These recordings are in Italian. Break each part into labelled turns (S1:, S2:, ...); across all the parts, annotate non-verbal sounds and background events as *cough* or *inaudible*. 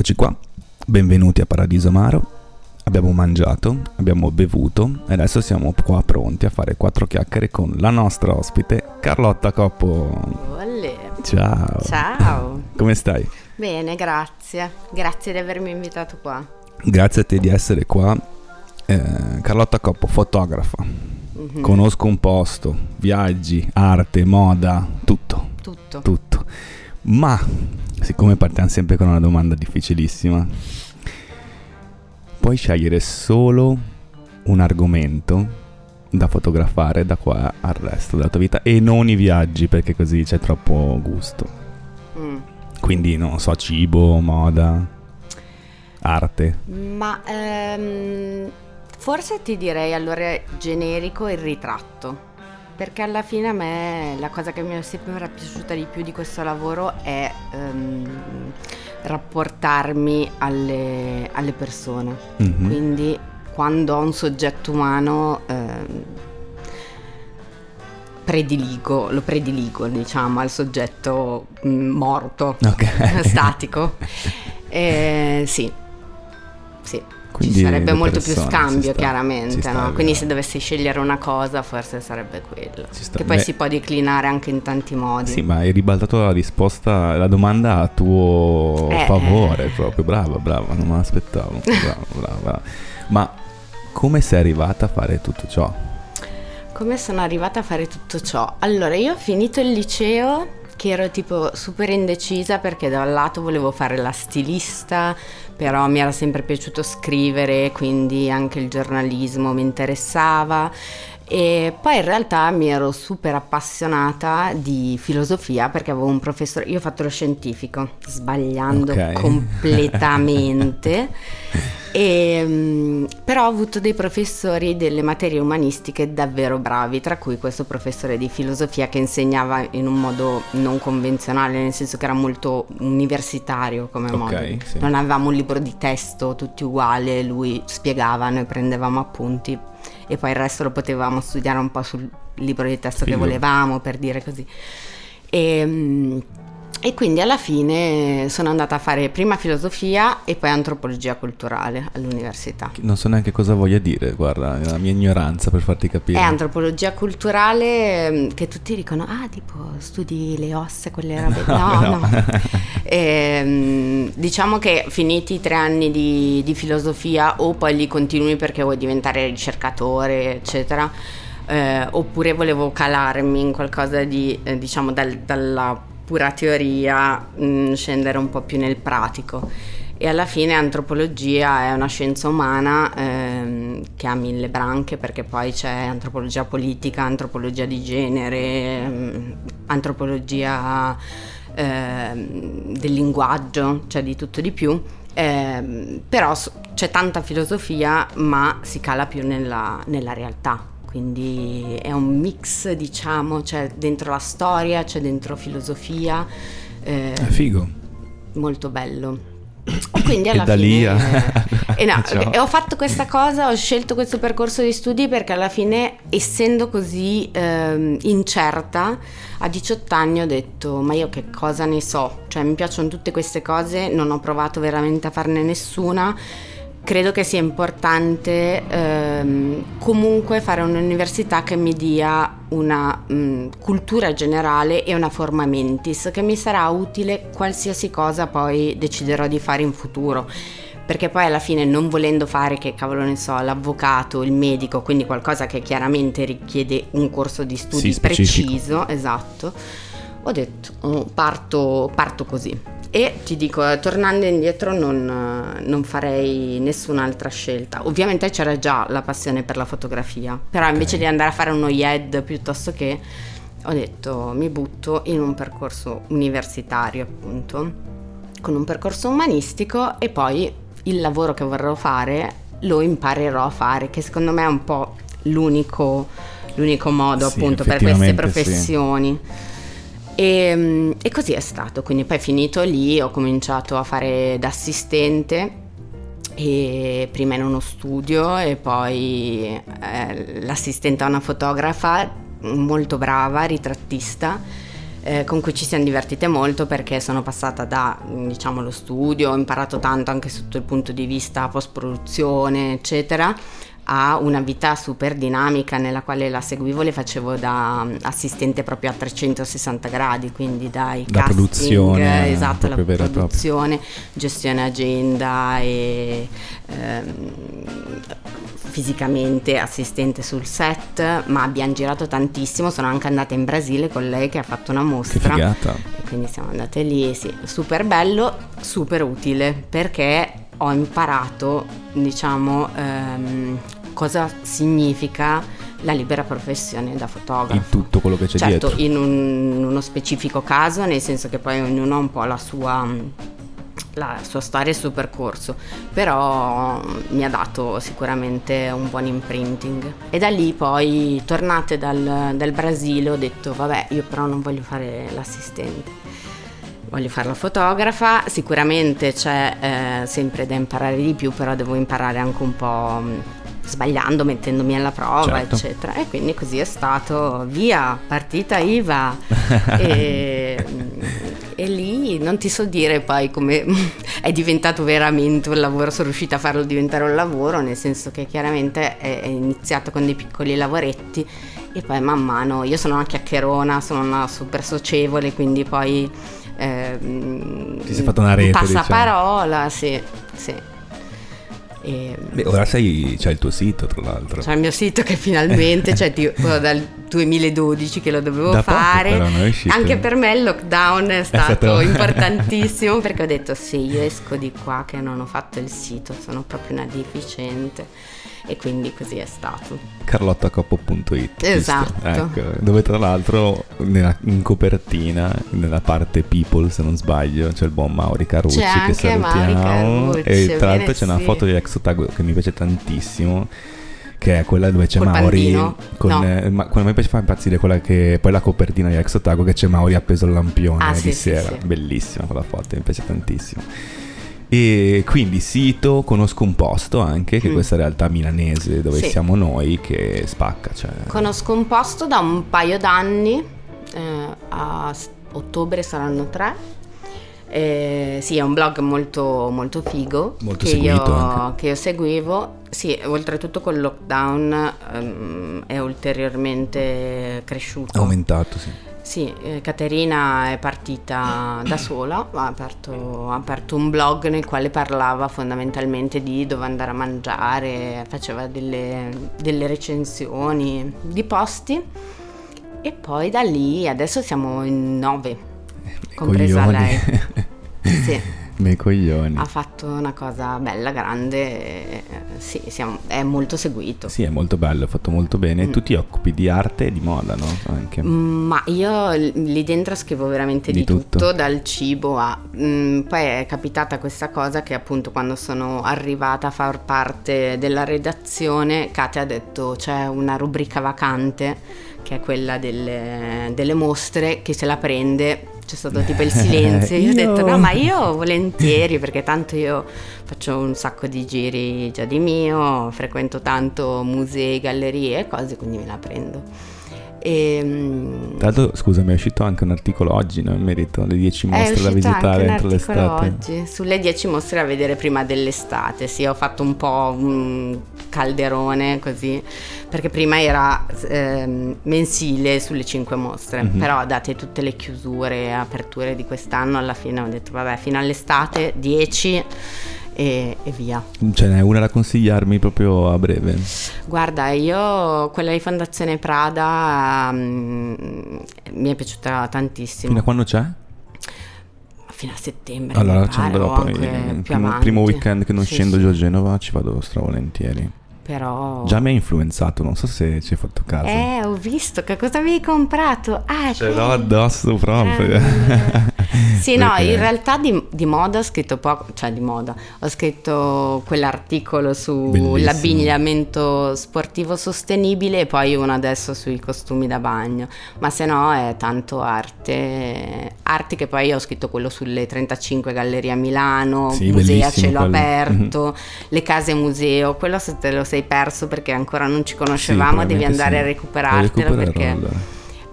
S1: Eccoci qua, benvenuti a Paradiso Amaro. Abbiamo mangiato, abbiamo bevuto e adesso siamo qua pronti a fare quattro chiacchiere con la nostra ospite Carlotta Coppo.
S2: Olè.
S1: Ciao.
S2: Ciao. *laughs*
S1: Come stai?
S2: Bene, grazie. Grazie di avermi invitato qua.
S1: Grazie a te di essere qua. Eh, Carlotta Coppo, fotografa.
S2: Mhm.
S1: Conosco un posto, viaggi, arte, moda, tutto,
S2: Tutto.
S1: tutto. Ma, siccome partiamo sempre con una domanda difficilissima, puoi scegliere solo un argomento da fotografare da qua al resto della tua vita e non i viaggi perché così c'è troppo gusto.
S2: Mm.
S1: Quindi, non so, cibo, moda, arte.
S2: Ma ehm, forse ti direi allora generico il ritratto. Perché alla fine a me la cosa che mi è sempre piaciuta di più di questo lavoro è ehm, rapportarmi alle, alle persone.
S1: Mhm.
S2: Quindi quando ho un soggetto umano ehm, prediligo, lo prediligo diciamo al soggetto mm, morto,
S1: Ok. *laughs*
S2: statico. Eh, sì, sì.
S1: Quindi
S2: ci sarebbe molto più scambio chiaramente,
S1: sta,
S2: no? Quindi se dovessi scegliere una cosa forse sarebbe quella.
S1: Sta.
S2: Che poi
S1: Beh,
S2: si può declinare anche in tanti modi.
S1: Sì, ma hai ribaltato la risposta, la domanda a tuo
S2: Eh,
S1: favore
S2: eh.
S1: proprio. Brava, brava, non me l'aspettavo. *laughs* Brava, brava. Ma come sei arrivata a fare tutto ciò?
S2: Come sono arrivata a fare tutto ciò? Allora, io ho finito il liceo che ero tipo super indecisa perché da un lato volevo fare la stilista, però mi era sempre piaciuto scrivere, quindi anche il giornalismo mi interessava. E poi in realtà mi ero super appassionata di filosofia perché avevo un professore, io ho fatto lo scientifico, sbagliando
S1: Ok.
S2: completamente. *laughs* E, mm, però ho avuto dei professori delle materie umanistiche davvero bravi, tra cui questo professore di filosofia che insegnava in un modo non convenzionale, nel senso che era molto universitario come
S1: Ok,
S2: modo.
S1: sì.
S2: Non avevamo un libro di testo tutti uguali, lui spiegava, noi prendevamo appunti e poi il resto lo potevamo studiare un po' sul libro di testo
S1: Figo.
S2: che volevamo, per dire così. E, mm, e quindi alla fine sono andata a fare prima filosofia e poi antropologia culturale all'università.
S1: Non so neanche cosa voglia dire, guarda, è la mia ignoranza per farti capire.
S2: È antropologia culturale mm, che tutti dicono, ah tipo studi le ossa, quelle robe. *laughs* No,
S1: no.
S2: no. Ehm, diciamo che finiti i tre anni di, di filosofia o poi li continui perché vuoi diventare ricercatore, eccetera, eh, oppure volevo calarmi in qualcosa di, eh, diciamo, dal- dalla pura teoria, mm, scendere un po' più nel pratico. E alla fine antropologia è una scienza umana ehm, che ha mille branche perché poi c'è antropologia politica, antropologia di genere, ehm, antropologia ehm, del linguaggio, cioè di tutto di più. Ehm, però c'è tanta filosofia ma si cala più nella, nella realtà. Quindi è un mix, diciamo, c'è dentro la storia, c'è dentro filosofia, eh,
S1: È figo.
S2: molto bello. E quindi
S1: E
S2: alla
S1: da lì
S2: fine
S1: a- *laughs*
S2: e no, *laughs*
S1: Ciao.
S2: e ho fatto questa cosa, ho scelto questo percorso di studi perché alla fine, essendo così ehm, incerta, a 18 anni ho detto "Ma io che cosa ne so? Cioè, mi piacciono tutte queste cose, non ho provato veramente a farne nessuna". Credo che sia importante ehm, comunque fare un'università che mi dia una mh, cultura generale e una forma mentis che mi sarà utile qualsiasi cosa poi deciderò di fare in futuro. Perché poi alla fine non volendo fare che cavolo ne so, l'avvocato, il medico, quindi qualcosa che chiaramente richiede un corso di studi
S1: Sì,
S2: preciso, esatto, ho detto oh, parto, parto così. E ti dico, eh, tornando indietro non, eh, non farei nessun'altra scelta. Ovviamente c'era già la passione per la fotografia, però invece di andare a fare uno IED piuttosto che, ho detto mi butto in un percorso universitario appunto, con un percorso umanistico e poi il lavoro che vorrò fare lo imparerò a fare, che secondo me è un po' l'unico, l'unico modo
S1: Sì,
S2: appunto per queste
S1: effettivamente sì.
S2: E, e così è stato, quindi poi finito lì ho cominciato a fare da assistente prima in uno studio e poi eh, l'assistente a una fotografa molto brava, ritrattista, eh, con cui ci siamo divertite molto perché sono passata da diciamo lo studio, ho imparato tanto anche sotto il punto di vista post produzione eccetera ha una vita super dinamica nella quale la seguivo, le facevo da assistente proprio a 360 gradi, quindi dai
S1: da
S2: casting,
S1: produzione,
S2: esatto, la produzione, gestione agenda e ehm, fisicamente assistente sul set, ma abbiamo girato tantissimo, sono anche andata in Brasile con lei che ha fatto una mostra.
S1: Che figata.
S2: E quindi siamo andate lì, sì, super bello, super utile perché ho imparato, diciamo, ehm, cosa significa la libera professione da fotografo.
S1: In tutto quello che c'è
S2: certo,
S1: dietro.
S2: in un, uno specifico caso, nel senso che poi ognuno ha un po' la sua, la sua storia e il suo percorso, però mi ha dato sicuramente un buon imprinting. E da lì poi, tornate dal, dal Brasile, ho detto, vabbè, io però non voglio fare l'assistente voglio fare la fotografa, sicuramente c'è eh, sempre da imparare di più, però devo imparare anche un po' sbagliando, mettendomi alla prova, certo. eccetera. E quindi così è stato, via, partita IVA. *laughs* e, e, lì non ti so dire poi come *laughs* è diventato veramente un lavoro, sono riuscita a farlo diventare un lavoro, nel senso che chiaramente è, è iniziato con dei piccoli lavoretti e poi man mano, io sono una chiacchierona, sono una super socievole, quindi poi...
S1: Eh, Ti sei fatto una rete,
S2: passaparola, diciamo. sì, sì.
S1: E, Beh, ora sei, c'è il tuo sito, tra l'altro.
S2: C'è il mio sito che finalmente, cioè tipo, dal 2012 che lo dovevo
S1: da
S2: fare.
S1: Poco, però,
S2: Anche per me il lockdown è stato, è stato... *laughs* importantissimo perché ho detto se io esco di qua che non ho fatto il sito, sono proprio una deficiente e quindi così è stato.
S1: carlottacoppo.it
S2: Esatto.
S1: Ecco, dove tra l'altro nella, in copertina, nella parte people se non sbaglio, c'è il buon Mauri Carucci
S2: c'è
S1: che salutiamo.
S2: Carucci,
S1: e tra l'altro c'è
S2: sì.
S1: una foto di Exotago che mi piace tantissimo che è quella dove c'è
S2: Col
S1: Mauri con,
S2: no.
S1: eh, ma, quello che mi fa impazzire quella che poi la copertina di Exotago che c'è Mauri appeso al lampione
S2: ah,
S1: di
S2: sì,
S1: sera
S2: sì, sì.
S1: bellissima quella foto mi piace tantissimo e quindi sito, conosco un posto anche, che è
S2: Mm.
S1: questa realtà milanese dove
S2: Sì.
S1: siamo noi, che spacca. Cioè...
S2: Conosco un posto da un paio d'anni, eh, a ottobre saranno tre. Eh, sì, è un blog molto, molto figo
S1: Molto
S2: che, io, che io seguivo. Sì, oltretutto col lockdown ehm, è ulteriormente cresciuto.
S1: Aumentato, sì.
S2: Sì, eh, Caterina è partita da sola, ha aperto, ha aperto un blog nel quale parlava fondamentalmente di dove andare a mangiare, faceva delle, delle recensioni di posti e poi da lì adesso siamo in nove, compresa
S1: coglioni.
S2: lei. *laughs* Sì,
S1: Miei coglioni.
S2: ha fatto una cosa bella, grande, eh, sì, siamo- è molto seguito.
S1: Sì, è molto bello, è fatto molto bene.
S2: Mm.
S1: Tu ti occupi di arte e di moda, no? Anche.
S2: Mm, Ma io lì dentro scrivo veramente di,
S1: Di tutto.
S2: tutto. dal cibo a... mm, poi è capitata questa cosa che appunto quando sono arrivata a far parte della redazione, Kate ha detto c'è una rubrica vacante che è quella delle, delle mostre, che se la prende c'è stato tipo il silenzio. Io ho *laughs* detto
S1: Io-
S2: no, ma io volentieri perché tanto io faccio un sacco di giri già di mio, frequento tanto musei, gallerie e cose, quindi me la prendo. E, mm,
S1: Tra l'altro, scusami, è uscito anche un articolo oggi, no? In merito alle 10
S2: è
S1: mostre da visitare entro l'estate.
S2: oggi sulle 10 mostre da vedere prima dell'estate. Sì, ho fatto un po' un calderone così, perché prima era ehm, mensile sulle 5 mostre,
S1: Mhm.
S2: però date tutte le chiusure e aperture di quest'anno, alla fine ho detto vabbè, fino all'estate 10 e, e via.
S1: Ce n'è una da consigliarmi proprio a breve.
S2: Guarda, io quella di Fondazione Prada mm, mi è piaciuta tantissimo.
S1: Fino a quando c'è?
S2: Fino a settembre.
S1: Allora ci andrò poi. Il primo, primo weekend che non
S2: Sì,
S1: scendo
S2: sì.
S1: giù a Genova ci vado stravolentieri.
S2: Però.
S1: Già mi ha influenzato, non so se ci hai fatto caso.
S2: Eh, ho visto che cosa avevi comprato. Ah,
S1: Ce l'ho addosso proprio.
S2: Ah, *laughs* Sì, no,
S1: Perché-
S2: in realtà di, di moda ho scritto poco, cioè di moda, ho scritto quell'articolo sull'abbigliamento sportivo sostenibile e poi uno adesso sui costumi da bagno, ma se no è tanto arte, arti che poi ho scritto quello sulle 35 gallerie a Milano,
S1: Sì,
S2: musei a cielo
S1: quello.
S2: aperto, le case museo, quello se te lo sei perso perché ancora non ci conoscevamo,
S1: Sì,
S2: devi andare
S1: sì.
S2: a recuperartelo perché
S1: allora.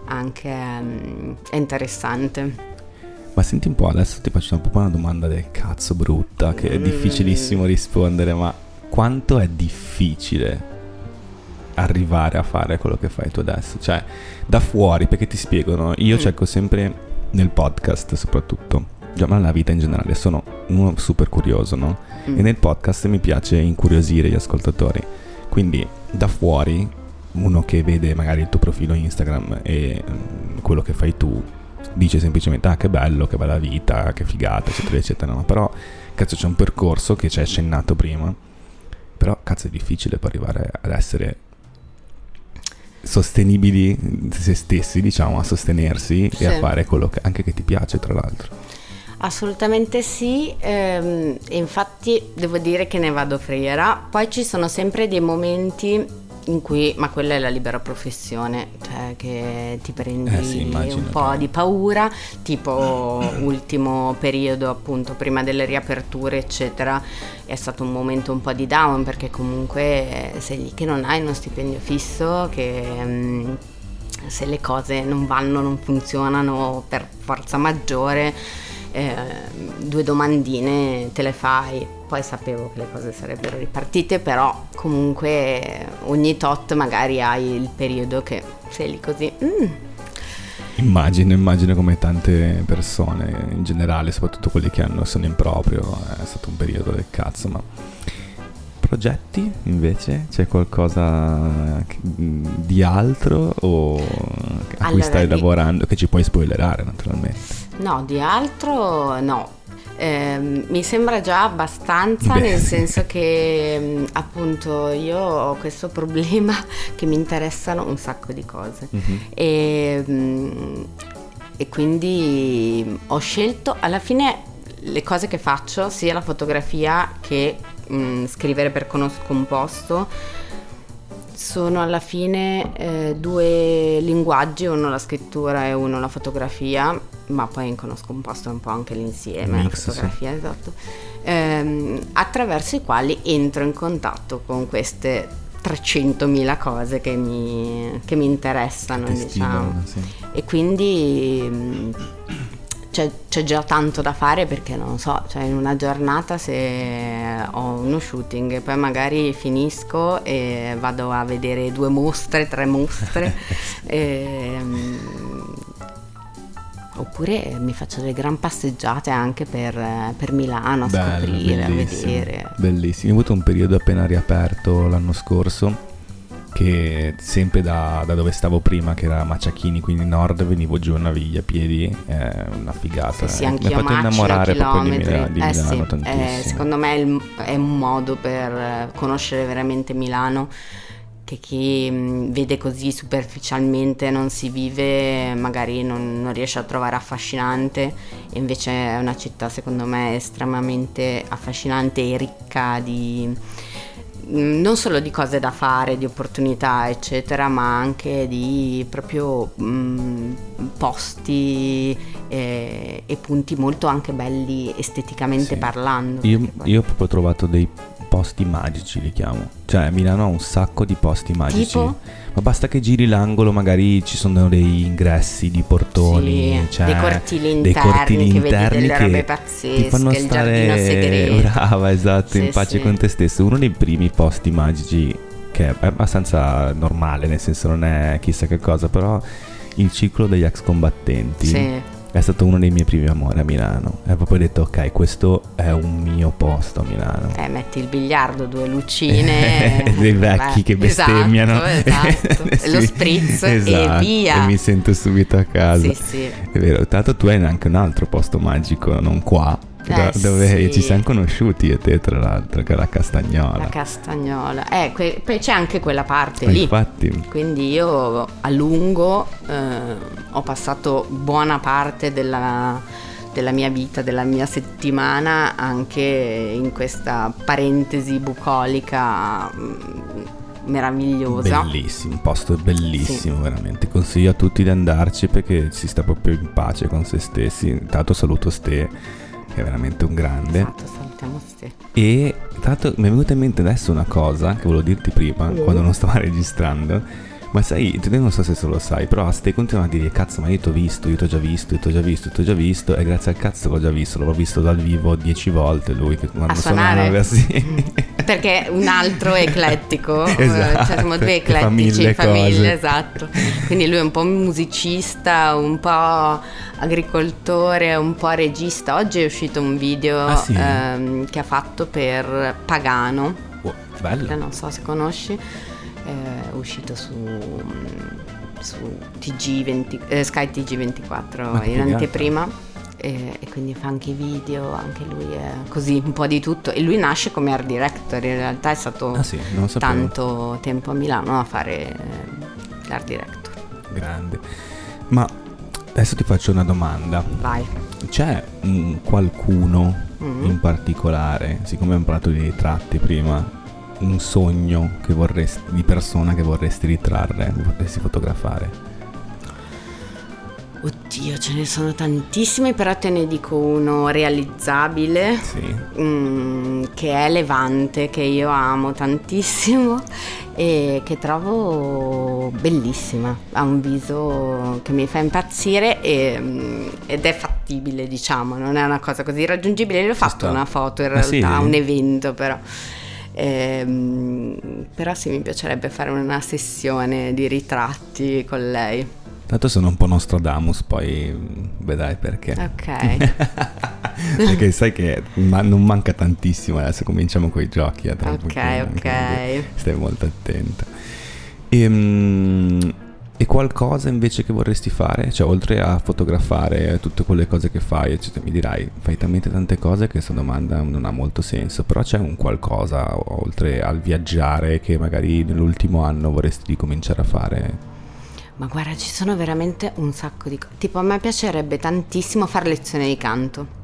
S2: anche um, è interessante.
S1: Ma senti un po', adesso ti faccio un po' una domanda del cazzo brutta, che è difficilissimo rispondere, ma quanto è difficile arrivare a fare quello che fai tu adesso? Cioè, da fuori, perché ti spiegano, io mm. cerco sempre nel podcast soprattutto, già ma nella vita in generale, sono uno super curioso, no? Mm. E nel podcast mi piace incuriosire gli ascoltatori. Quindi da fuori, uno che vede magari il tuo profilo Instagram e um, quello che fai tu, dice semplicemente ah che bello, che bella vita, che figata, eccetera, eccetera. No? Però cazzo c'è un percorso che ci hai accennato prima, però cazzo è difficile per arrivare ad essere sostenibili se stessi, diciamo, a sostenersi sì. e a fare quello che, anche che ti piace, tra l'altro.
S2: Assolutamente sì, ehm, infatti devo dire che ne vado friera, poi ci sono sempre dei momenti in cui, ma quella è la libera professione, cioè che ti prendi eh sì, un po' di paura, tipo ultimo periodo appunto prima delle riaperture eccetera, è stato un momento un po' di down perché comunque sei lì che non hai uno stipendio fisso, che mm, se le cose non vanno, non funzionano per forza maggiore, eh, due domandine te le fai poi sapevo che le cose sarebbero ripartite, però comunque ogni tot magari hai il periodo che sei lì così. Mm.
S1: Immagino, immagino come tante persone in generale, soprattutto quelli che hanno, sono in proprio, è stato un periodo del cazzo, ma progetti invece? C'è qualcosa di altro o a allora, cui stai lavorando che ci puoi spoilerare naturalmente?
S2: No, di altro no, eh, mi sembra già abbastanza, Beh, nel senso che mm, appunto io ho questo problema *laughs* che mi interessano un sacco di cose. Uh-huh. e, mm, e quindi ho scelto alla fine le cose che faccio, sia la fotografia che mh, mm, scrivere per composto sono alla fine eh, due linguaggi, uno la scrittura e uno la fotografia, ma poi conosco un posto un po' anche l'insieme, Mix, la fotografia, sì. esatto, ehm, attraverso i quali entro in contatto con queste 300.000 cose che mi, che mi interessano, diciamo. Sì. E quindi c'è, c'è, già tanto da fare perché non so, cioè in una giornata se ho uno shooting e poi magari finisco e vado a vedere due mostre, tre mostre, *laughs* e, um, oppure mi faccio delle gran passeggiate anche per, per Milano a Bello, scoprire, a vedere.
S1: Bellissimo, ho avuto un periodo appena riaperto l'anno scorso che sempre da, da, dove stavo prima, che era Maciachini, quindi nord, venivo giù a Naviglia a piedi, è una figata.
S2: Sì, sì, eh. Mi
S1: ha fatto innamorare proprio di, Milano, di
S2: eh,
S1: Milano
S2: sì, tantissimo. Eh, secondo me è, il, è un modo per conoscere veramente Milano che chi mm, vede così superficialmente non si vive magari non, non, riesce a trovare affascinante e invece è una città secondo me estremamente affascinante e ricca di non solo di cose da fare, di opportunità, eccetera, ma anche di proprio mh, mm, posti e, e, punti molto anche belli esteticamente sì. parlando.
S1: Io, io ho proprio trovato dei posti magici li chiamo. Cioè Milano ha un sacco di posti magici.
S2: Tipo?
S1: Ma basta che giri l'angolo, magari ci sono dei ingressi di portoni, sì, cioè,
S2: dei cortili interni, dei cortili che interni che, che pazzesche, ti fanno stare *laughs*
S1: brava, esatto, sì, in pace sì. con te stesso. Uno dei primi posti magici che è abbastanza normale, nel senso non è chissà che cosa, però il ciclo degli ex combattenti.
S2: Sì
S1: è stato uno dei miei primi amori a Milano. E ho proprio detto, ok, questo è un mio posto a Milano.
S2: Eh, metti il biliardo, due lucine. *laughs*
S1: dei vecchi beh, che bestemmiano.
S2: Esatto, esatto. *laughs* sì, lo spritz esatto, e via.
S1: E mi sento subito a casa.
S2: Sì, sì.
S1: È vero, tanto tu hai anche un altro posto magico, non qua, eh, dove sì. ci siamo conosciuti e te tra l'altro che è la Castagnola
S2: la Castagnola eh, que- poi c'è anche quella parte
S1: eh,
S2: lì
S1: infatti
S2: quindi io a lungo eh, ho passato buona parte della, della mia vita, della mia settimana anche in questa parentesi bucolica mm, meravigliosa.
S1: Bellissimo, un posto bellissimo, sì. veramente. Consiglio a tutti di andarci perché si sta proprio in pace con se stessi. Intanto saluto Ste che è veramente un grande.
S2: Esatto, salutiamo Ste.
S1: E tra l'altro mi è venuta in mente adesso una cosa che volevo dirti prima, mm. quando non stavo *laughs* registrando. Ma sai, te non so se lo sai, però stai continuando a dire cazzo, ma io ti ho visto, io ti ho già visto, io ti ho già visto, io ti ho già visto, e grazie al cazzo l'ho già visto, l'ho visto dal vivo dieci volte lui che quando
S2: a
S1: suonava sì.
S2: Perché un altro è eclettico, *laughs*
S1: Esatto,
S2: cioè siamo due
S1: che fa
S2: eclettici
S1: mille
S2: in famiglia, esatto. Quindi lui è un po' musicista, un po' agricoltore, un po' regista. Oggi è uscito un video
S1: Ah, sì?
S2: ehm, che ha fatto per Pagano,
S1: Oh, bello.
S2: non so se conosci, è uscito su, su TG20, eh, Sky
S1: Ma
S2: TG24
S1: che
S2: in anteprima. E, e quindi fa anche i video, anche lui è così un po' di tutto. E lui nasce come art director, in realtà è stato
S1: Ah sì,
S2: tanto tempo a Milano a fare eh, l'art director.
S1: Grande. Ma adesso ti faccio una domanda.
S2: Vai.
S1: C'è un qualcuno
S2: Mm.
S1: in particolare, siccome abbiamo parlato di ritratti prima, un sogno che vorresti, di persona che vorresti ritrarre, vorresti fotografare?
S2: Oddio, ce ne sono tantissimi, però te ne dico uno realizzabile.
S1: Sì.
S2: mm, che è Levante, che io amo tantissimo e che trovo bellissima. Ha un viso che mi fa impazzire e, mm, ed è fattibile, diciamo, non è una cosa così raggiungibile. Io ho fatto una foto in
S1: Ah, sì?
S2: realtà, un evento però. Ehm, però sì, mi piacerebbe fare una sessione di ritratti con lei.
S1: Tanto sono un po' Nostradamus, poi vedrai perché.
S2: Ok. *laughs*
S1: perché sai che ma- non manca tantissimo, adesso cominciamo con i giochi. eh,
S2: Ok, ok.
S1: Stai molto attenta. Ehm, E, qualcosa invece che vorresti fare? Cioè, oltre a fotografare tutte quelle cose che fai, eccetera, mi dirai, fai talmente tante cose che questa domanda non ha molto senso, però c'è un qualcosa, oltre al viaggiare, che magari nell'ultimo anno vorresti cominciare a fare?
S2: Ma guarda, ci sono veramente un sacco di cose. Tipo, a me piacerebbe tantissimo fare lezioni di canto.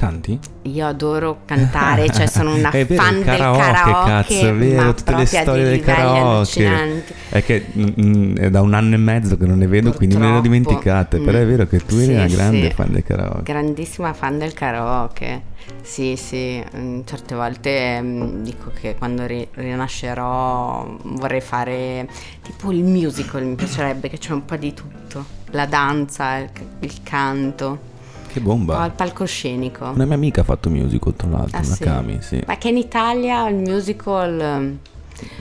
S1: Canti?
S2: Io adoro cantare, cioè sono una *laughs*
S1: vero,
S2: fan del
S1: karaoke, cazzo, vero, tutte le storie del karaoke. È che mm, è da un anno e mezzo che non ne vedo, quindi me le
S2: Purtroppo.
S1: dimenticate. Però è
S2: Mm.
S1: vero che tu eri
S2: Sì,
S1: una grande
S2: sì.
S1: fan del karaoke.
S2: Grandissima fan del karaoke. Sì, sì, mm, certe volte mm, dico che quando ri- rinascerò vorrei fare tipo il musical, mi piacerebbe che c'è un po' di tutto. La danza, il, il canto,
S1: Che bomba.
S2: il palcoscenico.
S1: Una mia amica ha fatto musical, tra l'altro,
S2: Ah,
S1: una
S2: sì?
S1: Sì.
S2: Ma che in Italia il musical... ehm,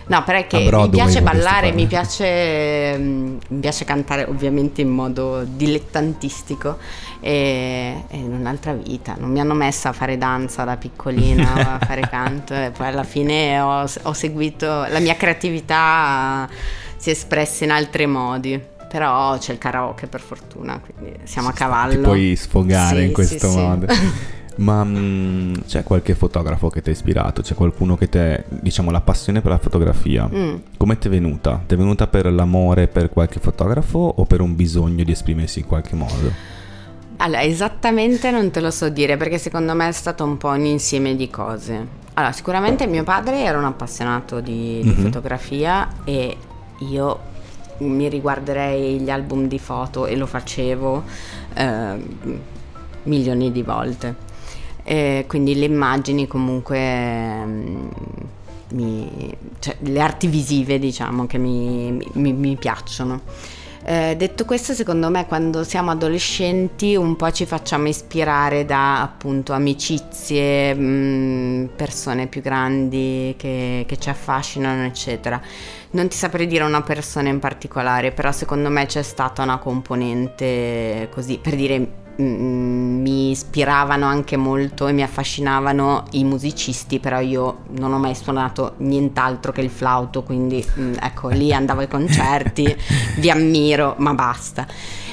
S2: No, però è che mi piace ballare, mi piace, mi piace cantare ovviamente in modo dilettantistico e, e in un'altra vita. Non mi hanno messa a fare danza da piccolina, a fare *laughs* canto e poi alla fine ho, ho seguito, la mia creatività si è espressa in altri modi. Però c'è il karaoke per fortuna, quindi siamo a cavallo.
S1: Ti puoi sfogare
S2: Sì,
S1: in questo
S2: sì, sì.
S1: modo. *laughs* Ma mm, c'è qualche fotografo che ti ha ispirato? C'è qualcuno che ti è, diciamo, la passione per la fotografia?
S2: Mm.
S1: Come ti è venuta? Ti è venuta per l'amore per qualche fotografo o per un bisogno di esprimersi in qualche modo?
S2: Allora, esattamente non te lo so dire perché secondo me è stato un po' un insieme di cose. Allora, sicuramente mio padre era un appassionato di, di
S1: Mhm.
S2: fotografia e io mi riguarderei gli album di foto e lo facevo ehm, milioni di volte. E quindi le immagini comunque ehm, mi- cioè, le arti visive diciamo che mi, mi- mi piacciono. Eh, detto questo, secondo me quando siamo adolescenti un po' ci facciamo ispirare da appunto amicizie, mh, persone più grandi che, che ci affascinano, eccetera. Non ti saprei dire una persona in particolare, però secondo me c'è stata una componente così, per dire, mm, mi ispiravano anche molto e mi affascinavano i musicisti, però io non ho mai suonato nient'altro che il flauto, quindi mm, ecco, lì andavo ai concerti, *laughs* vi ammiro, ma basta.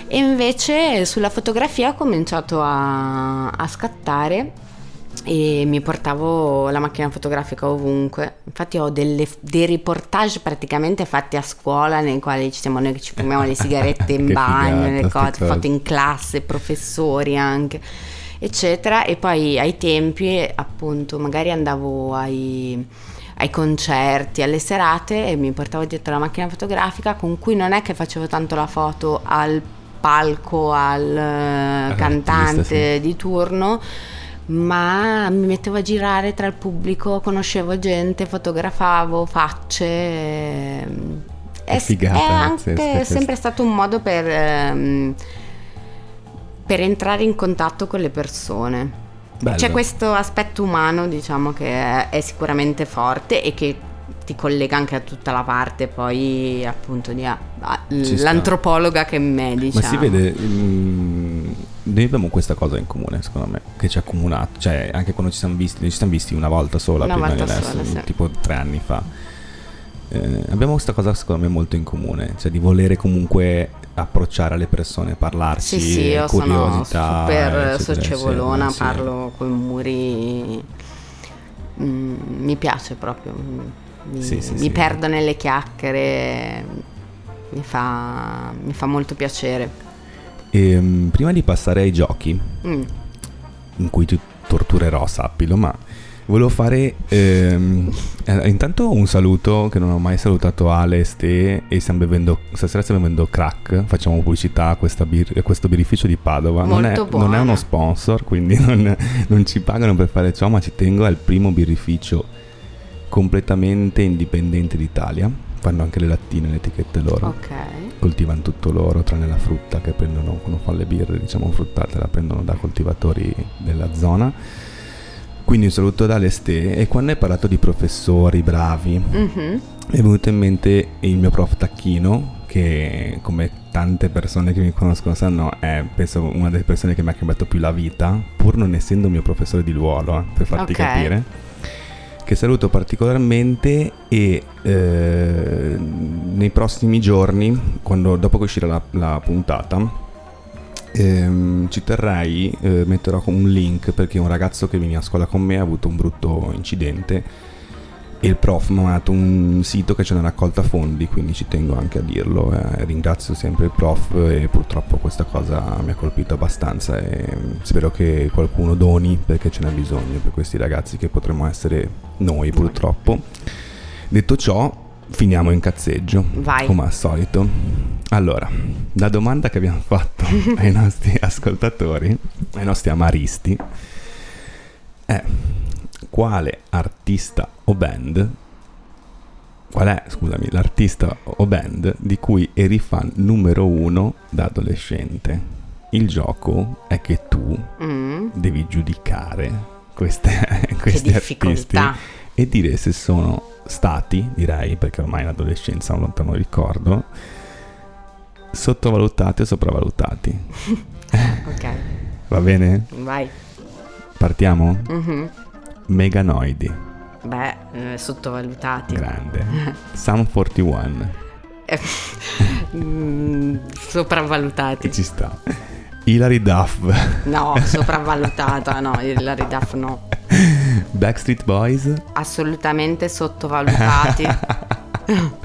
S2: E invece sulla fotografia ho cominciato a, a scattare e mi portavo la macchina fotografica ovunque. Infatti ho delle- dei reportage praticamente fatti a scuola nei quali ci siamo noi che ci fumiamo le sigarette *laughs* in bagno,
S1: figata,
S2: le cose, foto in classe, professori anche, eccetera. E poi ai tempi appunto magari andavo ai ai concerti, alle serate e mi portavo dietro la macchina fotografica con cui non è che facevo tanto la foto al palco, al eh, cantante
S1: sì.
S2: di turno, ma mi mettevo a girare tra il pubblico, conoscevo gente, fotografavo facce. è,
S1: figata
S2: è anche
S1: pazzesca
S2: sempre
S1: questa.
S2: stato un modo per, ehm, per entrare in contatto con le persone.
S1: Bello.
S2: C'è questo aspetto umano, diciamo, che è, sicuramente forte e che ti collega anche a tutta la parte poi appunto di a- a-
S1: Ci sta.
S2: l'antropologa che me, diciamo.
S1: Ma si vede, mm, noi abbiamo questa cosa in comune, secondo me, che ci ha accomunato. Cioè, anche quando ci siamo visti, noi ci siamo visti una volta sola
S2: Una
S1: prima
S2: volta
S1: di adesso,
S2: sola, sì.
S1: tipo tre anni fa. Eh, abbiamo questa cosa, secondo me, molto in comune, cioè di volere comunque approcciare le persone, parlarci,
S2: Sì, sì, io sono super socievolona,
S1: sì.
S2: parlo con muri. Mm, mi piace proprio. Mi,
S1: Sì, sì,
S2: mi perdo nelle chiacchiere. Mi fa, mi fa molto piacere.
S1: E, mm, prima di passare ai giochi,
S2: Mm,
S1: in cui ti torturerò, sappilo, ma volevo fare ehm, eh, intanto un saluto che non ho mai salutato Ale e Ste e stiamo bevendo, stasera stiamo bevendo crack, facciamo pubblicità a, bir- a questo birrificio di Padova. non, è, non è uno sponsor, quindi *laughs* non, non ci pagano per fare ciò, ma ci tengo, è il primo birrificio completamente indipendente d'Italia. Fanno anche le lattine, le etichette loro
S2: ok.
S1: coltivano tutto loro tranne la frutta che prendono quando fanno le birre diciamo fruttate la prendono da coltivatori della zona quindi un saluto ad Aleste e quando hai parlato di professori bravi
S2: Mhm.
S1: è venuto in mente il mio prof Tacchino che come tante persone che mi conoscono sanno è penso una delle persone che mi ha cambiato più la vita pur non essendo mio professore di ruolo eh, per farti
S2: Ok.
S1: capire che saluto particolarmente e eh, nei prossimi giorni, quando, dopo che uscirà la, la puntata, ehm, ci terrei, eh, metterò un link perché un ragazzo che veniva a scuola con me ha avuto un brutto incidente il prof mi ha dato un sito che c'è una raccolta fondi, quindi ci tengo anche a dirlo. eh, ringrazio sempre il prof e purtroppo questa cosa mi ha colpito abbastanza e mm, spero che qualcuno doni perché ce n'è bisogno per questi ragazzi che potremmo essere noi purtroppo. Detto ciò, finiamo in cazzeggio,
S2: Vai.
S1: come al solito. Allora, la domanda che abbiamo fatto ai nostri ascoltatori, ai nostri amaristi, è quale artista o band, qual è, scusami, l'artista o band di cui eri fan numero uno da adolescente? Il gioco è che tu
S2: Mm.
S1: devi giudicare queste, *laughs* questi artisti e dire se sono stati, direi, perché ormai l'adolescenza è un lontano ricordo, sottovalutati o sopravvalutati. *laughs*
S2: Ok,
S1: Va bene?
S2: vai.
S1: Partiamo?
S2: Mhm.
S1: Meganoidi,
S2: Beh, eh, sottovalutati.
S1: grande. Sam 41,
S2: Eh, mm, sopravvalutati.
S1: ci sta. Hilary Duff,
S2: No, sopravvalutata, no, la Duff no. *laughs*
S1: Backstreet Boys,
S2: Assolutamente sottovalutati. *laughs*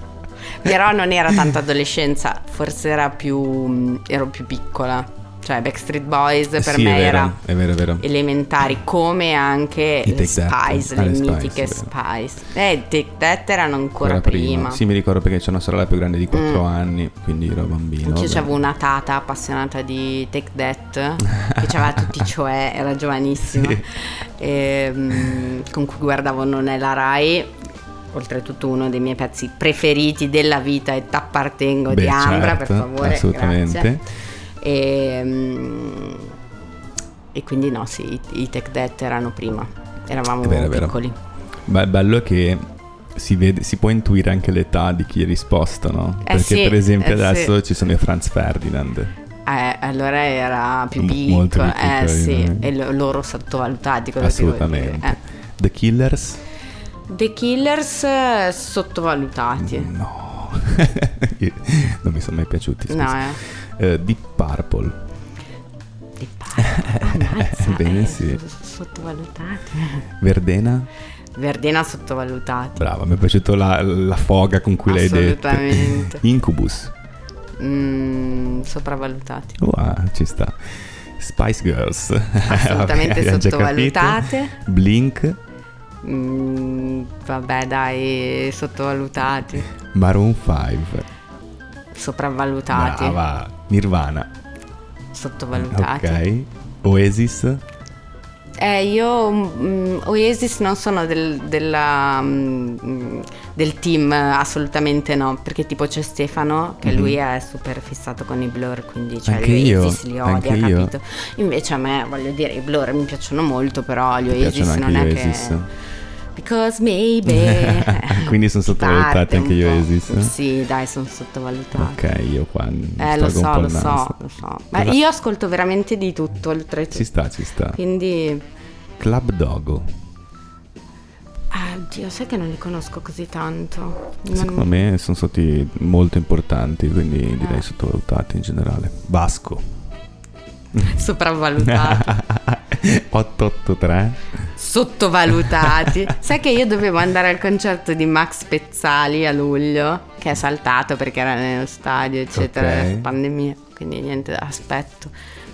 S2: Però non era tanta adolescenza, forse era più. mm, ero più piccola. Cioè, Backstreet Boys per
S1: sì,
S2: me era
S1: è vero, è vero.
S2: elementari, come anche
S1: I
S2: le
S1: That.
S2: Spice,
S1: Ah,
S2: le
S1: Spice,
S2: mitiche
S1: vero.
S2: Spice. Eh, i Take That erano ancora
S1: Ancora
S2: prima.
S1: Sì, mi ricordo perché c'è una sorella più grande di 4
S2: Mm.
S1: anni, quindi ero bambino. Vabbè.
S2: avevo una tata appassionata di Take That che aveva tutti i *laughs* cioè, era giovanissima,
S1: Sì.
S2: e, mm, con cui guardavo Non è la Rai. Oltretutto uno dei miei pezzi preferiti della vita è T'appartengo
S1: Beh,
S2: di Ambra,
S1: certo,
S2: per favore.
S1: assolutamente.
S2: grazie. E, mm, e quindi no, sì, i, Take That erano prima, eravamo
S1: È vero, è
S2: piccoli.
S1: Beh, il bello è che si, vede, si può intuire anche l'età di chi ha risposto, no?
S2: Eh
S1: Perché
S2: sì,
S1: per esempio
S2: eh
S1: adesso
S2: sì.
S1: ci sono i Franz Ferdinand.
S2: Eh, allora era più piccolo,
S1: molto più
S2: eh
S1: piccoli,
S2: sì,
S1: no?
S2: e lo- loro sottovalutati.
S1: Assolutamente.
S2: dire,
S1: The Killers?
S2: eh. The Killers eh, sottovalutati.
S1: No. *laughs* Non mi sono mai piaciuti.
S2: No,
S1: scusa.
S2: eh.
S1: Eh, Deep Purple.
S2: Di Purple, *laughs* ammazza,
S1: Bene,
S2: eh,
S1: sì.
S2: Sottovalutati.
S1: Verdena?
S2: Verdena sottovalutati.
S1: Brava, mi è piaciuta la, la foga con cui l'hai detto.
S2: Assolutamente. *laughs*
S1: Incubus.
S2: Mm, sopravvalutati.
S1: Wow, ci sta. Spice Girls. *laughs*
S2: Assolutamente
S1: Vabbè,
S2: sottovalutate.
S1: Blink.
S2: Mm, vabbè, dai, sottovalutati.
S1: Maroon 5.
S2: Sopravvalutati.
S1: Brava. Nirvana.
S2: Sottovalutati.
S1: Ok. Oasis.
S2: Eh, io mm, Oasis non sono del, della, mm, del team, assolutamente no, perché tipo c'è Stefano, che
S1: Mhm.
S2: lui è super fissato con i Blur, quindi cioè
S1: Anche
S2: gli
S1: io,
S2: Oasis li odia,
S1: anche io.
S2: capito? Invece a me, voglio dire, i Blur mi piacciono molto, però gli
S1: Mi
S2: Oasis non è
S1: Oasis.
S2: che... Because maybe... *laughs*
S1: Quindi sono sottovalutati anche
S2: po'.
S1: Oasis?
S2: Sì, dai, sono sottovalutati.
S1: Ok, io qua
S2: Eh, lo so, lo so, lo so. Ma
S1: Cosa-
S2: io ascolto veramente di tutto, oltretutto.
S1: Ci sta, ci sta.
S2: Quindi,
S1: Club Dogo.
S2: ah, oddio, sai che non li conosco così tanto. Non-
S1: Secondo me sono stati molto importanti, quindi direi
S2: Eh.
S1: sottovalutati in generale. Basco.
S2: Sopravvalutati.
S1: 883. *laughs*
S2: Sottovalutati. *laughs* sai che io dovevo andare al concerto di Max Pezzali a luglio, che è saltato perché era nello stadio, eccetera,
S1: Ok.
S2: pandemia. Quindi niente, aspetto.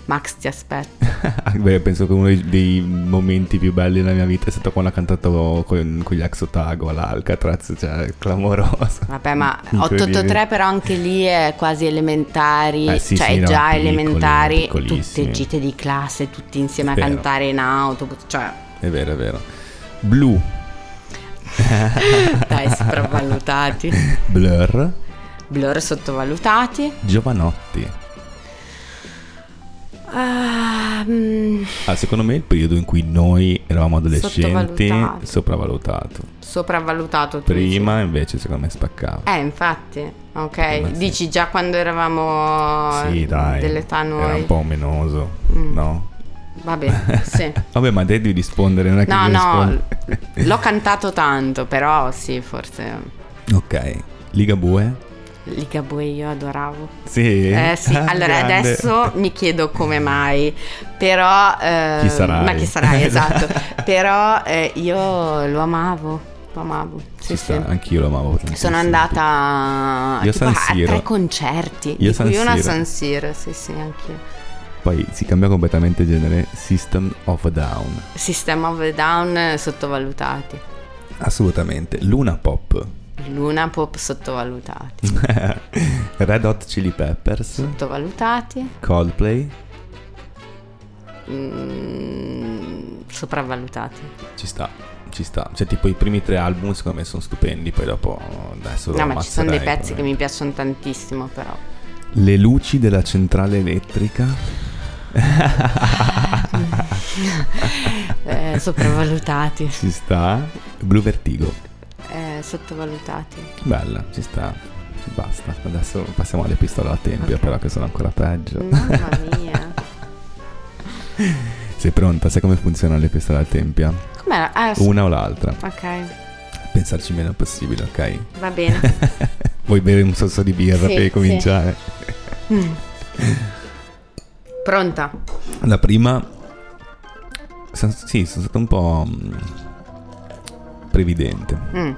S2: Max ti aspetto. *laughs*
S1: Beh, penso che uno dei, momenti più belli della mia vita è stato quando ha cantato con, con gli ex Otago all'Alcatraz, cioè clamoroso.
S2: Vabbè, ma
S1: Incredibile.
S2: 883 però anche lì è quasi elementari,
S1: Eh, sì,
S2: cioè
S1: sì, no,
S2: già
S1: piccoli,
S2: elementari,
S1: piccolissimi.
S2: tutte gite di classe, tutti insieme a
S1: Vero.
S2: cantare in autobus, cioè
S1: È vero, è vero. Blu. *laughs*
S2: dai, sopravvalutati. *laughs*
S1: Blur.
S2: Blur sottovalutati.
S1: Giovanotti.
S2: Ah, mm,
S1: Ah, secondo me il periodo in cui noi eravamo adolescenti sopravvalutato.
S2: sopravvalutato tu
S1: Prima invece secondo me spaccava.
S2: dici? Eh, infatti. Ok,
S1: sì.
S2: dici già quando eravamo
S1: sì, dai.
S2: dell'età
S1: Era
S2: noi.
S1: un po' menoso,
S2: Mm.
S1: no?
S2: Vabbè, *laughs* sì.
S1: Vabbè, ma devi rispondere, non è che
S2: No, no, l'ho cantato tanto, però sì, forse
S1: Ok. Ligabue?
S2: Ligabue io adoravo.
S1: Sì.
S2: Eh sì, *laughs* allora
S1: grande.
S2: adesso mi chiedo come mai, però... eh,
S1: Chi sarai?
S2: Ma chi sarai, *laughs* esatto. però eh, io lo amavo, lo amavo. Sì, sì.
S1: sta, anch'io lo amavo.
S2: Sono andata
S1: a
S2: tipo, a tre concerti,
S1: Io San
S2: a
S1: Siro.
S2: San Siro, sì sì, anch'io.
S1: Poi si cambia completamente genere. System of a Down.
S2: System of a Down eh, sottovalutati,
S1: Assolutamente. Luna Pop.
S2: Luna Pop sottovalutati, *laughs*
S1: Red Hot Chili Peppers.
S2: sottovalutati,
S1: Coldplay.
S2: mm, sopravvalutati.
S1: Ci sta, ci sta. Cioè, tipo i primi tre album secondo me sono stupendi. Poi dopo adesso
S2: No, ma ci sono dei pezzi che
S1: come-
S2: mi piacciono tantissimo, però.
S1: Le luci della centrale elettrica.
S2: Eh, sopravvalutati,
S1: Ci sta. Blu Vertigo.
S2: eh, sottovalutati.
S1: Bella, ci sta. Basta. Adesso passiamo alle pistole alla tempia,
S2: Ok.
S1: però che sono ancora peggio.
S2: Mamma mia.
S1: Sei pronta? Sai come funzionano le pistole alla tempia?
S2: Com'era? Ah,
S1: Una o l'altra.
S2: Ok,
S1: Pensarci meno possibile, ok?
S2: va bene. *laughs*
S1: Vuoi bere un sorso di birra
S2: Sì,
S1: per
S2: sì.
S1: cominciare?
S2: Mm. Pronta?
S1: La prima... sì, sono stato un po' mm, previdente.
S2: Mm.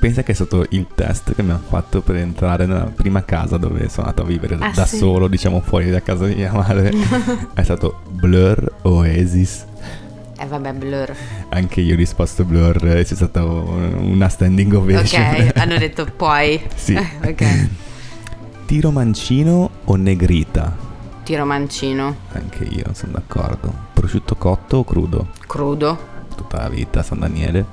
S1: Pensa che è stato il test che mi hanno fatto per entrare nella prima casa dove sono andato a vivere
S2: Ah,
S1: da
S2: sì?
S1: solo, diciamo fuori da casa di mia *laughs* madre. *laughs* è stato Blur Oasis.
S2: Eh vabbè, blur.
S1: Anche io ho risposto Blur c'è stata una standing ovation.
S2: Ok, hanno detto puoi.
S1: Sì. *laughs*
S2: ok.
S1: Tiro mancino o negrita?
S2: Tiro mancino.
S1: Anche io sono d'accordo. Prosciutto cotto o crudo?
S2: Crudo.
S1: Tutta la vita, San Daniele.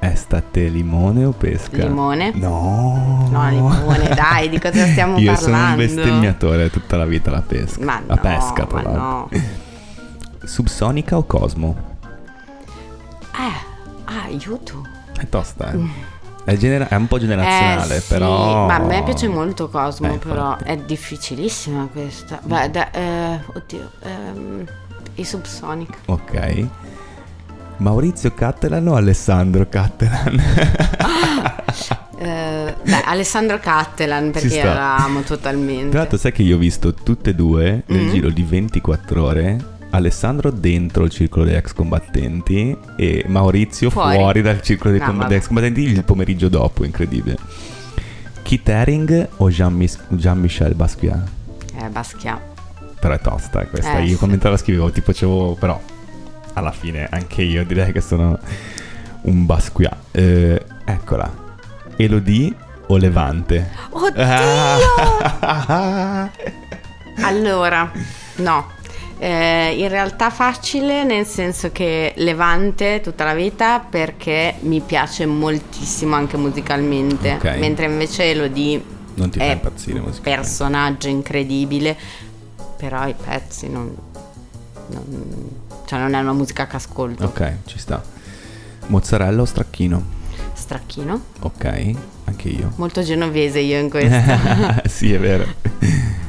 S1: Estate limone o pesca?
S2: Limone.
S1: No.
S2: No, limone, dai, di cosa stiamo *laughs*
S1: Io sono un
S2: parlando?
S1: bestemmiatore tutta la vita la pesca.
S2: Ma
S1: la
S2: no,
S1: pesca,
S2: ma no. *laughs*
S1: Subsonica o Cosmo?
S2: Eh, ah, aiuto.
S1: È tosta, eh. È, genera- è un po' generazionale,
S2: eh, sì,
S1: però.
S2: Ma a me piace molto Cosmo,
S1: Eh,
S2: però è difficilissima questa. Beh, da- eh, oddio, ehm, i Subsonic.
S1: Ok. Maurizio Cattelan o Alessandro Cattelan? *laughs*
S2: Eh, beh, Alessandro Cattelan perché la amo totalmente.
S1: Tra l'altro, sai che io ho visto tutte e due nel
S2: Mm.
S1: giro di 24 ore. Alessandro dentro il circolo degli ex combattenti e Maurizio fuori,
S2: Fuori.
S1: dal circolo dei,
S2: Ah,
S1: com- degli ex combattenti il pomeriggio dopo, incredibile. Kit Haring o Jean-Michel Basquiat?
S2: Eh, Basquiat.
S1: Però è tosta questa.
S2: Eh,
S1: io quando la scrivevo, tipo, facevo, però alla fine anche io direi che sono un Basquiat. Eh, eccola. Elodie o Levante?
S2: Oddio! *laughs* Allora, no. Eh, in realtà facile nel senso che levante tutta la vita perché mi piace moltissimo anche musicalmente,
S1: Ok.
S2: mentre invece Elodie
S1: Non ti fa
S2: è
S1: impazzire
S2: un personaggio incredibile, però i pezzi non, non- cioè non è una musica che ascolto.
S1: Ok, ci sta. Mozzarella o stracchino?
S2: Stracchino,
S1: Ok, anche io.
S2: molto genovese io in questo. *laughs*
S1: sì, è vero. *laughs*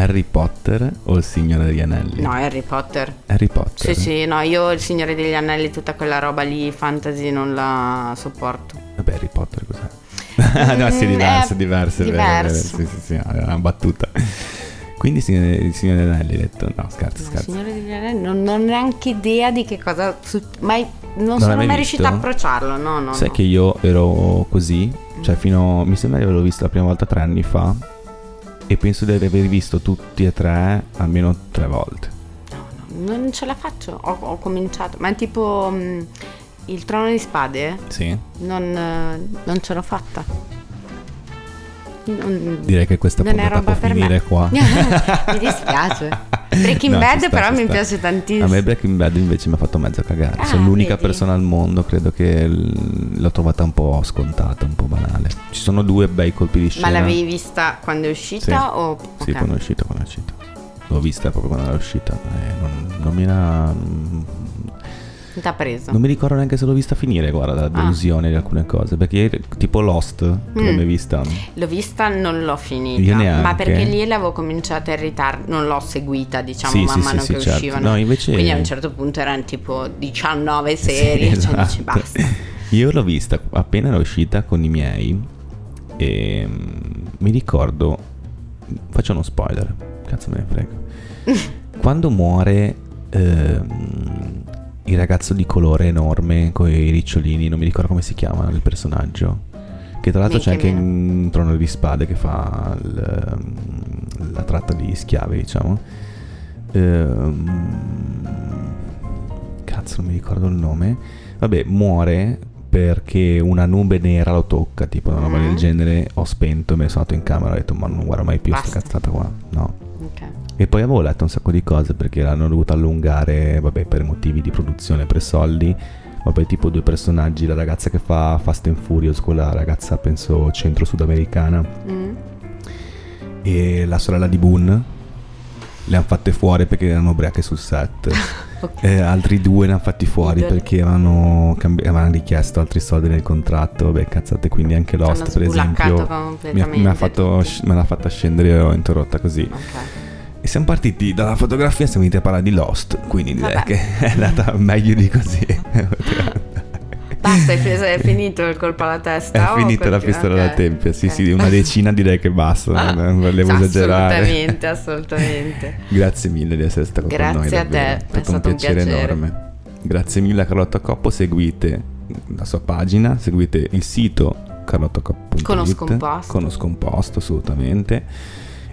S1: Harry Potter o il Signore degli Anelli?
S2: no, Harry Potter.
S1: Harry Potter.
S2: Sì, sì, no, io il Signore degli Anelli, tutta quella roba lì, fantasy, non la sopporto.
S1: Vabbè, Harry Potter cos'è? *laughs* no, sì,
S2: Mm,
S1: diverso,
S2: è
S1: diverso. è vero, vero.
S2: diverso.
S1: Sì, sì, sì, era una battuta. Quindi il Signore degli Anelli hai detto? No, scherzo,
S2: Il
S1: scherzo.
S2: Signore degli Anelli, non, non ho neanche idea di che cosa... mai, non,
S1: l'hai
S2: sono
S1: mai
S2: mai riuscita a approcciarlo, no, no.
S1: Sai
S2: no.
S1: che io ero così, cioè fino, mi sembra di averlo visto la prima volta tre anni fa e penso di aver visto tutti e tre almeno tre volte.
S2: No, no, non ce la faccio, ho, ho cominciato, ma è tipo mm, il trono di spade,
S1: Sì.
S2: non, eh, non ce l'ho fatta. Non-
S1: Direi che questa
S2: non è
S1: puntata
S2: roba
S1: può
S2: per
S1: finire
S2: me.
S1: qua. *laughs*
S2: mi dispiace. Breaking
S1: No,
S2: Bad
S1: sta,
S2: però mi
S1: sta.
S2: piace tantissimo.
S1: A me Breaking Bad invece mi ha fatto mezzo cagare.
S2: Ah,
S1: Sono l'unica
S2: vedi?
S1: persona al mondo, credo che l'ho trovata un po' scontata, un po' banale. Ci sono due bei colpi di scena.
S2: Ma l'avevi vista quando è uscita
S1: Sì.
S2: o...
S1: Sì,
S2: ok.
S1: quando è uscita, quando è uscita. L'ho vista proprio quando era uscita. eh, non, non mi era.
S2: Non t'ha preso?
S1: Non mi ricordo neanche se l'ho vista finire, guarda, la delusione di alcune cose. Perché tipo Lost,
S2: Mm.
S1: mai vista?
S2: L'ho vista, non l'ho finita. Ma perché lì l'avevo cominciata in ritardo, non l'ho seguita, diciamo,
S1: Sì,
S2: man
S1: sì,
S2: mano
S1: sì,
S2: che
S1: sì, certo.
S2: uscivano.
S1: No, invece-
S2: Quindi a un certo punto erano tipo 19 serie,
S1: Sì,
S2: cioè dici
S1: esatto.
S2: basta. *laughs*
S1: Io l'ho vista appena era uscita con i miei e mm, mi ricordo, faccio uno spoiler, cazzo me ne frega. *laughs* Quando muore ehm, il ragazzo di colore enorme con i ricciolini, non mi ricordo come si chiama il personaggio. Che tra l'altro c'è
S2: Minchia
S1: anche
S2: meno.
S1: in Trono di Spade che fa il, mm, la tratta di schiavi, diciamo. Ehm, cazzo, non mi ricordo il nome. Vabbè, muore perché una nube nera lo tocca, tipo una roba
S2: Mm.
S1: del genere. Ho spento me ne sono andato in camera e ho detto, ma non guarda mai più sta
S2: Basta.
S1: cazzata qua. No.
S2: Ok.
S1: E poi avevo letto un sacco di cose perché l'hanno dovuto allungare, vabbè, per motivi di produzione, per soldi. Vabbè, tipo due personaggi, la ragazza che fa Fast and Furious, quella ragazza penso centro-sudamericana,
S2: Mm.
S1: e la sorella di Boone. Le hanno fatte fuori perché erano ubriache sul set. *laughs*
S2: Ok.
S1: Eh, altri due ne hanno fatti fuori
S2: Idol.
S1: perché avevano, cambi- avevano richiesto altri soldi nel contratto. Vabbè, cazzate, quindi anche Lost, per esempio, mi ha, mi ha fatto, me l'ha fatta scendere e l'ho interrotta così.
S2: Ok.
S1: E siamo partiti dalla fotografia, siamo venuti a parlare di Lost, quindi direi
S2: Vabbè.
S1: che è andata meglio di così. *laughs*
S2: Basta, hai finito il colpo alla testa?
S1: È
S2: o
S1: finita la pistola
S2: Ok,
S1: alla tempia, sì
S2: ok.
S1: sì, una decina direi che basta,
S2: Ah,
S1: non volevo esagerare.
S2: Assolutamente, *laughs* assolutamente.
S1: Grazie mille di essere stato con noi.
S2: Grazie a te, è
S1: è stato un
S2: stato un
S1: piacere,
S2: piacere.
S1: enorme. Grazie mille a Carlotta Coppo, seguite la sua pagina, seguite il sito carlottacoppo.it lo scomposto, assolutamente.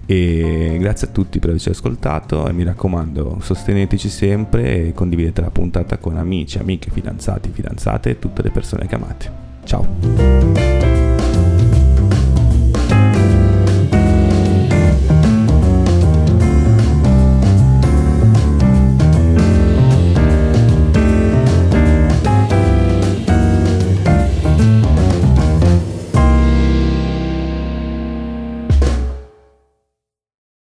S1: E grazie a tutti per averci ascoltato e mi raccomando, sosteneteci sempre e condividete la puntata con amici, amiche, fidanzati, fidanzate e tutte le persone che amate. Ciao!